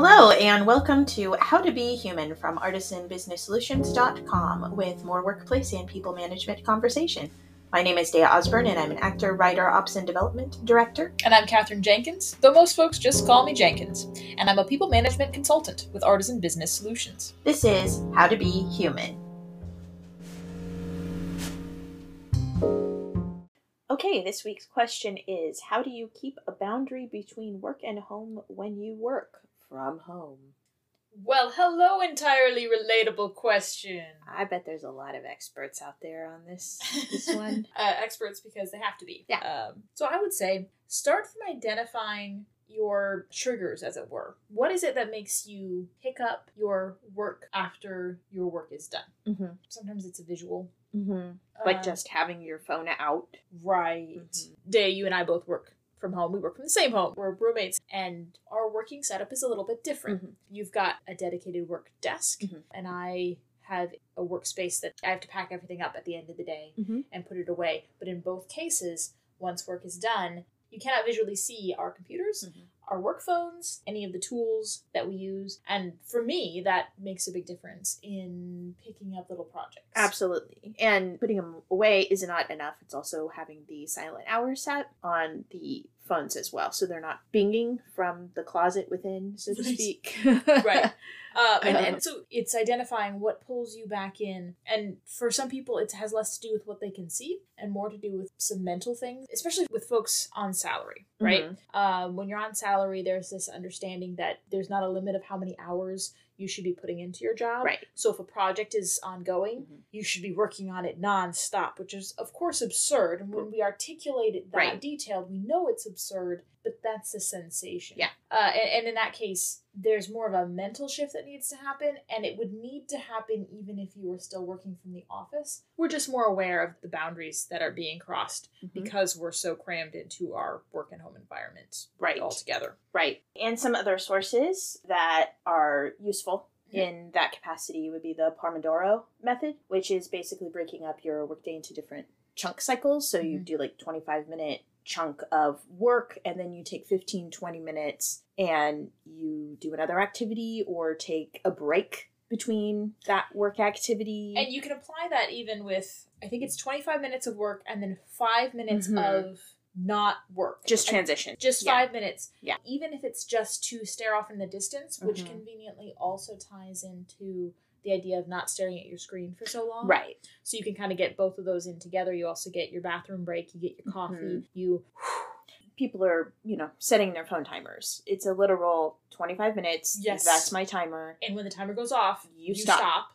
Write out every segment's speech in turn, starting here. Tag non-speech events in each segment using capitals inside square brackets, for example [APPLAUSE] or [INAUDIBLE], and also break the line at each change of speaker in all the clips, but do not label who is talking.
Hello, and welcome to How to Be Human from ArtisanBusinessSolutions.com with more workplace and people management conversation. My name is Dea Osborne, and I'm an actor, writer, ops, and development director.
And I'm Katherine Jenkins, though most folks just call me Jenkins. And I'm a people management consultant with Artisan Business Solutions.
This is How to Be Human. Okay, this week's question is How do you keep a boundary between work and home when you work from home?
Well, hello, entirely relatable question.
I bet there's a lot of experts out there on this this [LAUGHS] one.
uh, experts because they have to be.
Yeah.
Um, so I would say start from identifying your triggers, as it were. What is it that makes you pick up your work after your work is done?
mm-hmm.
Sometimes it's a visual.
Mm-hmm. Like
Um,
just having your phone out.
Right.
Mhm.
Day, you and I both work from home. We work from the same home. We're roommates, and our working setup is a little bit different.
Mhm.
You've got a dedicated work desk,
Mhm.
and I have a workspace that I have to pack everything up at the end of the day
Mhm.
and put it away. But in both cases, once work is done, you cannot visually see our computers,
Mhm.
Our work phones, any of the tools that we use. And for me, that makes a big difference in picking up little projects.
Absolutely. And putting them away is not enough. It's also having the silent hour set on the phones as well. So they're not binging from the closet within, so to speak. [LAUGHS]
right. Uh, [LAUGHS] and,
Um,
and so it's identifying what pulls you back in. And for some people, it has less to do with what they can see and more to do with some mental things, especially with folks on salary, right? Um, when you're on salary, there's this understanding that there's not a limit of how many hours you should be putting into your job.
Right.
So if a project is ongoing,
Mhm.
you should be working on it nonstop, which is of course absurd. And when we articulate it that
Right.
detailed, we know it's absurd, but that's the sensation.
Yeah.
Uh, and, and in that case, there's more of a mental shift that needs to happen, and it would need to happen even if you were still working from the office. We're just more aware of the boundaries that are being crossed
Mhm.
because we're so crammed into our work and home environment
Right.
altogether.
Right. And some other sources that are useful in that capacity would be the Pomodoro method, which is basically breaking up your workday into different chunk cycles. So you
Mhm.
do like 25 minute chunk of work and then you take 15 20 minutes and you do another activity or take a break between that work activity.
And you can apply that even with, I think it's 25 minutes of work and then five minutes
Mhm.
of not work.
just
And
transition.
just
Yeah.
five minutes.
Yeah.
Even if it's just to stare off in the distance, which
Mhm.
conveniently also ties into the idea of not staring at your screen for so long.
Right.
So you can kind of get both of those in together. You also get your bathroom break, you get your coffee,
Mhm.
you [SIGHS]
people are, you know, setting their phone timers. It's a literal 25 minutes.
Yes.
That's my timer.
and when the timer goes off,
You
you,
stop.
stop.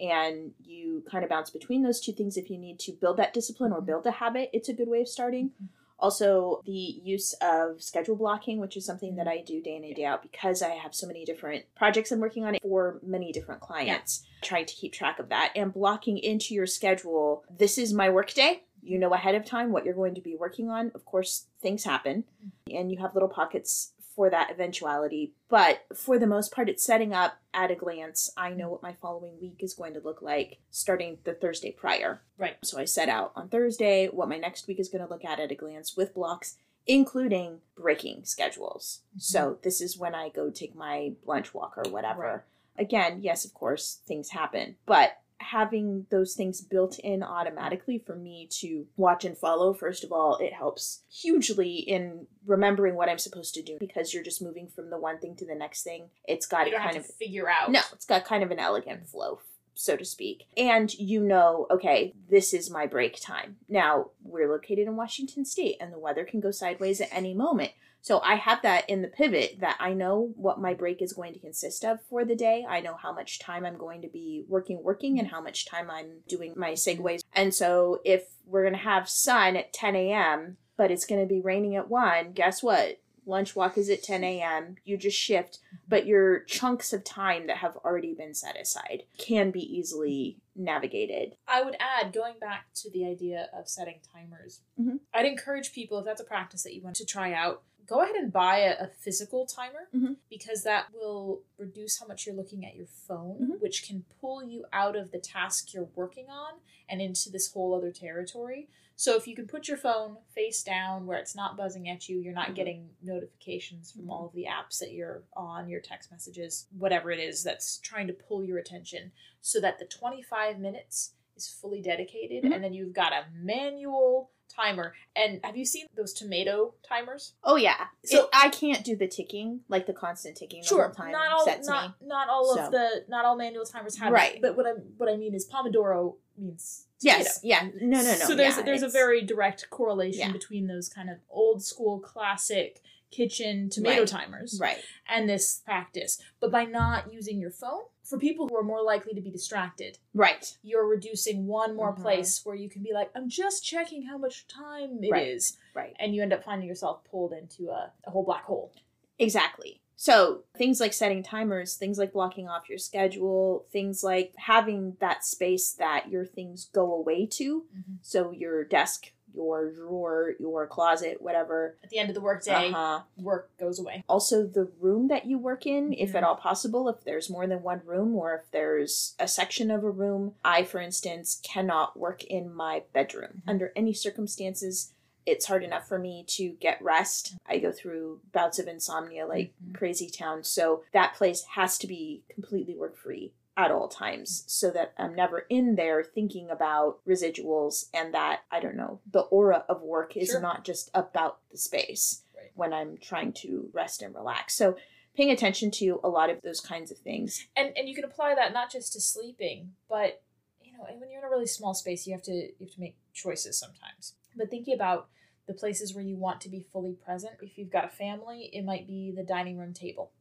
And you kind of bounce between those two things if you need to build that discipline or
Mhm.
build a habit. It's a good way of starting.
Mhm.
Also, the use of schedule blocking, which is something that I do day in and day out because I have so many different projects I'm working on for many different clients, trying to keep track of that and blocking into your schedule. This is my work day. You know ahead of time what you're going to be working on. Of course, things happen mm. and you have little pockets for that eventuality. But for the most part, it's setting up at a glance. I know what my following week is going to look like starting the Thursday prior.
Right.
So I set out on Thursday what my next week is going to look at at a glance with blocks, including breaking schedules.
Mhm.
So this is when I go take my lunch walk or whatever.
Right.
Again, yes, of course, things happen, but having those things built in automatically for me to watch and follow, first of all, it helps hugely in remembering what I'm supposed to do because you're just moving from the one thing to the next thing. It's got kind
have
of
figure out.
no, it's got kind of an elegant flow, so to speak. And you know, okay, this is my break time. Now, we're located in Washington State and the weather can go sideways at any moment. So I have that in the pivot that I know what my break is going to consist of for the day. I know how much time I'm going to be working, working, and how much time I'm doing my segues. And so if we're going to have sun at 10 a.m., but it's going to be raining at 1, guess what? Lunch walk is at 10 a.m. You just shift but your chunks of time that have already been set aside can be easily navigated.
I would add, going back to the idea of setting timers,
Mhm.
I'd encourage people, if that's a practice that you want to try out, go ahead and buy a, a physical timer
Mhm.
because that will reduce how much you're looking at your phone,
Mhm.
which can pull you out of the task you're working on and into this whole other territory. So if you can put your phone face down where it's not buzzing at you, you're not
Mhm.
getting notifications from
Mhm.
all of the apps that you're on, your text messages, whatever it is that's trying to pull your attention, so that the 25 minutes is fully dedicated,
Mhm.
and then you've got a manual timer. And have you seen those tomato timers?
Oh yeah.
So-
So I can't do the ticking, like the constant ticking the
Sure,
whole time.
not all not
me.
not all
So.
of the not all manual timers have
Right.
it. But what I what I mean is Pomodoro means tomato.
Yes. Yeah. No. No. No.
So there's
yeah,
there's a very direct correlation
Yeah.
between those kind of old school classic kitchen tomato
Right.
timers
right.
and this practice. But by not using your phone, for people who are more likely to be distracted,
Right.
you're reducing one more
Mhm.
place where you can be like, I'm just checking how much time it is,
Right. Right.
And you end up finding yourself pulled into a, a whole black hole.
Exactly. So things like setting timers, things like blocking off your schedule, things like having that space that your things go away to. So your desk, your drawer, your closet, whatever.
At the end of the workday,
Uh-huh.
work goes away.
Also the room that you work in, if
Mhm.
at all possible, if there's more than one room or if there's a section of a room. I, for instance, cannot work in my bedroom
Mhm.
under any circumstances. It's hard enough for me to get rest. I go through bouts of insomnia like
Mhm.
crazy town. So that place has to be completely work free at all times so that I'm never in there thinking about residuals and that, I don't know, the aura of work is
Sure.
not just about the space
Right.
when I'm trying to rest and relax. So paying attention to a lot of those kinds of things.
and and you can apply that not just to sleeping but you know when you're in a really small space you have to you have to make choices sometimes but thinking about the places where you want to be fully present if you've got a family it might be the dining room table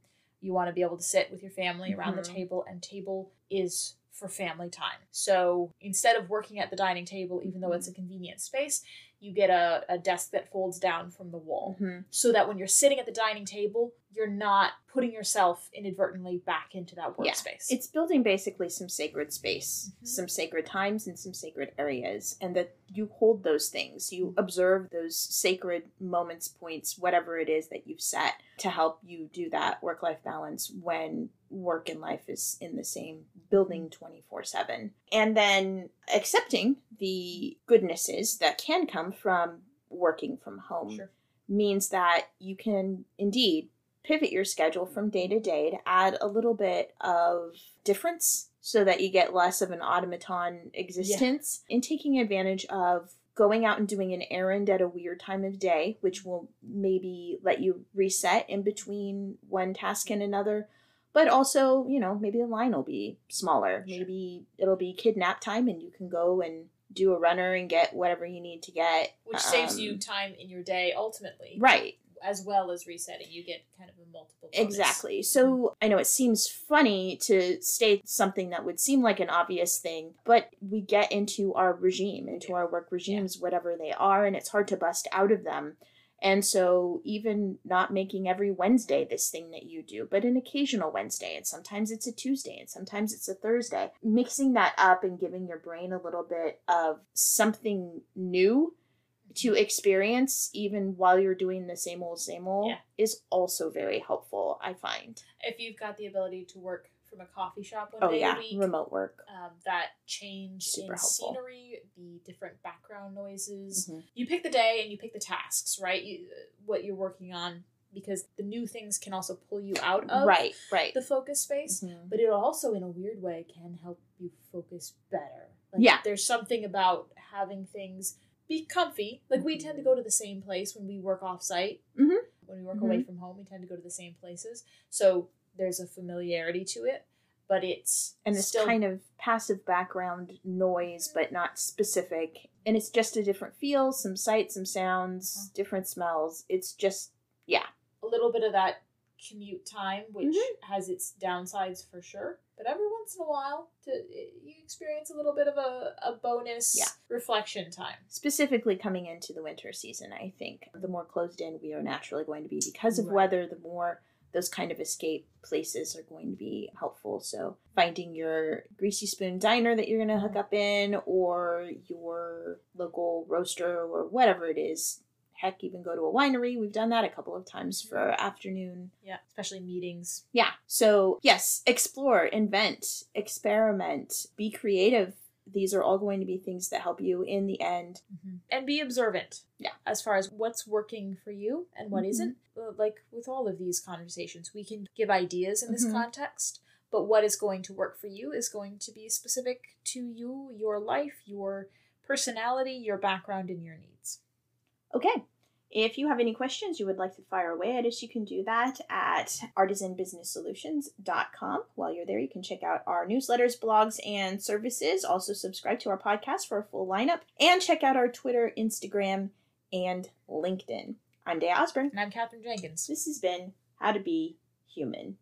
you want to be able to sit with your family around the
Mhm.
table and table is for family time so instead of working at the dining table even though it's a convenient space you get a, a desk that folds down from the wall
Mhm.
so that when you're sitting at the dining table, you're not putting yourself inadvertently back into that
Yeah.
workspace.
It's building basically some sacred space,
Mhm.
some sacred times, and some sacred areas, and that you hold those things. You observe those sacred moments, points, whatever it is that you've set to help you do that work life balance when work and life is in the same building 24 7. And then accepting the goodnesses that can come from working from home
Sure.
means that you can indeed pivot your schedule from day to day to add a little bit of difference so that you get less of an automaton existence in taking advantage of going out and doing an errand at a weird time of day which will maybe let you reset in between one task and another but also you know maybe the line will be smaller
Sure.
maybe it'll be kidnap time and you can go and do a runner and get whatever you need to get
Which saves
um,
you time in your day ultimately,
right
as well as resetting. You get kind of a multiple. bonus.
Exactly. So I know it seems funny to state something that would seem like an obvious thing, but we get into our regime, into our work regimes, whatever they are, and it's hard to bust out of them. And so, even not making every Wednesday this thing that you do, but an occasional Wednesday, and sometimes it's a Tuesday, and sometimes it's a Thursday, mixing that up and giving your brain a little bit of something new to experience even while you're doing the same old same old
Yeah.
is also very helpful i find
If you've got the ability to work from a coffee shop one
oh
day
yeah
a week,
remote work
um, that change
Super
in
helpful.
scenery, the different background noises.
Mhm.
You pick the day and you pick the tasks, right? You, what you're working on, because the new things can also pull you out of
right right
the focus space.
Mhm.
But it also, in a weird way, can help you focus better. Like,
Yeah.
There's something about having things be comfy. Like we tend to go to the same place when we work off site.
Mhm.
When we work away from home, we tend to go to the same places. So there's a familiarity to it, but it's
and it's
still
kind of passive background noise but not specific and it's just a different feel some sights some sounds
Uh-huh.
different smells it's just yeah,
a little bit of that commute time, which
Mhm.
has its downsides for sure. But every once in a while, to you experience a little bit of a, a bonus
Yeah.
reflection time.
specifically coming into the winter season i think the more closed in we are naturally going to be because of
Right.
weather the more those kind of escape places are going to be helpful so finding your greasy spoon diner that you're going to hook up in or your local roaster or whatever it is heck even go to a winery we've done that a couple of times for afternoon
Yeah, especially meetings.
yeah. So, yes, explore, invent, experiment, be creative these are all going to be things that help you in the end.
Mm-hmm. And be observant.
Yeah.
As far as what's working for you and what
Mhm.
not Like with all of these conversations, we can give ideas in this
Mhm.
context, but what is going to work for you is going to be specific to you, your life, your personality, your background, and your needs.
Okay. If you have any questions you would like to fire away at us, you can do that at artisanbusinesssolutions.com. While you're there, you can check out our newsletters, blogs, and services. Also, subscribe to our podcast for a full lineup and check out our Twitter, Instagram, and LinkedIn. I'm Day Osborne.
And I'm Katherine Jenkins.
This has been How to Be Human.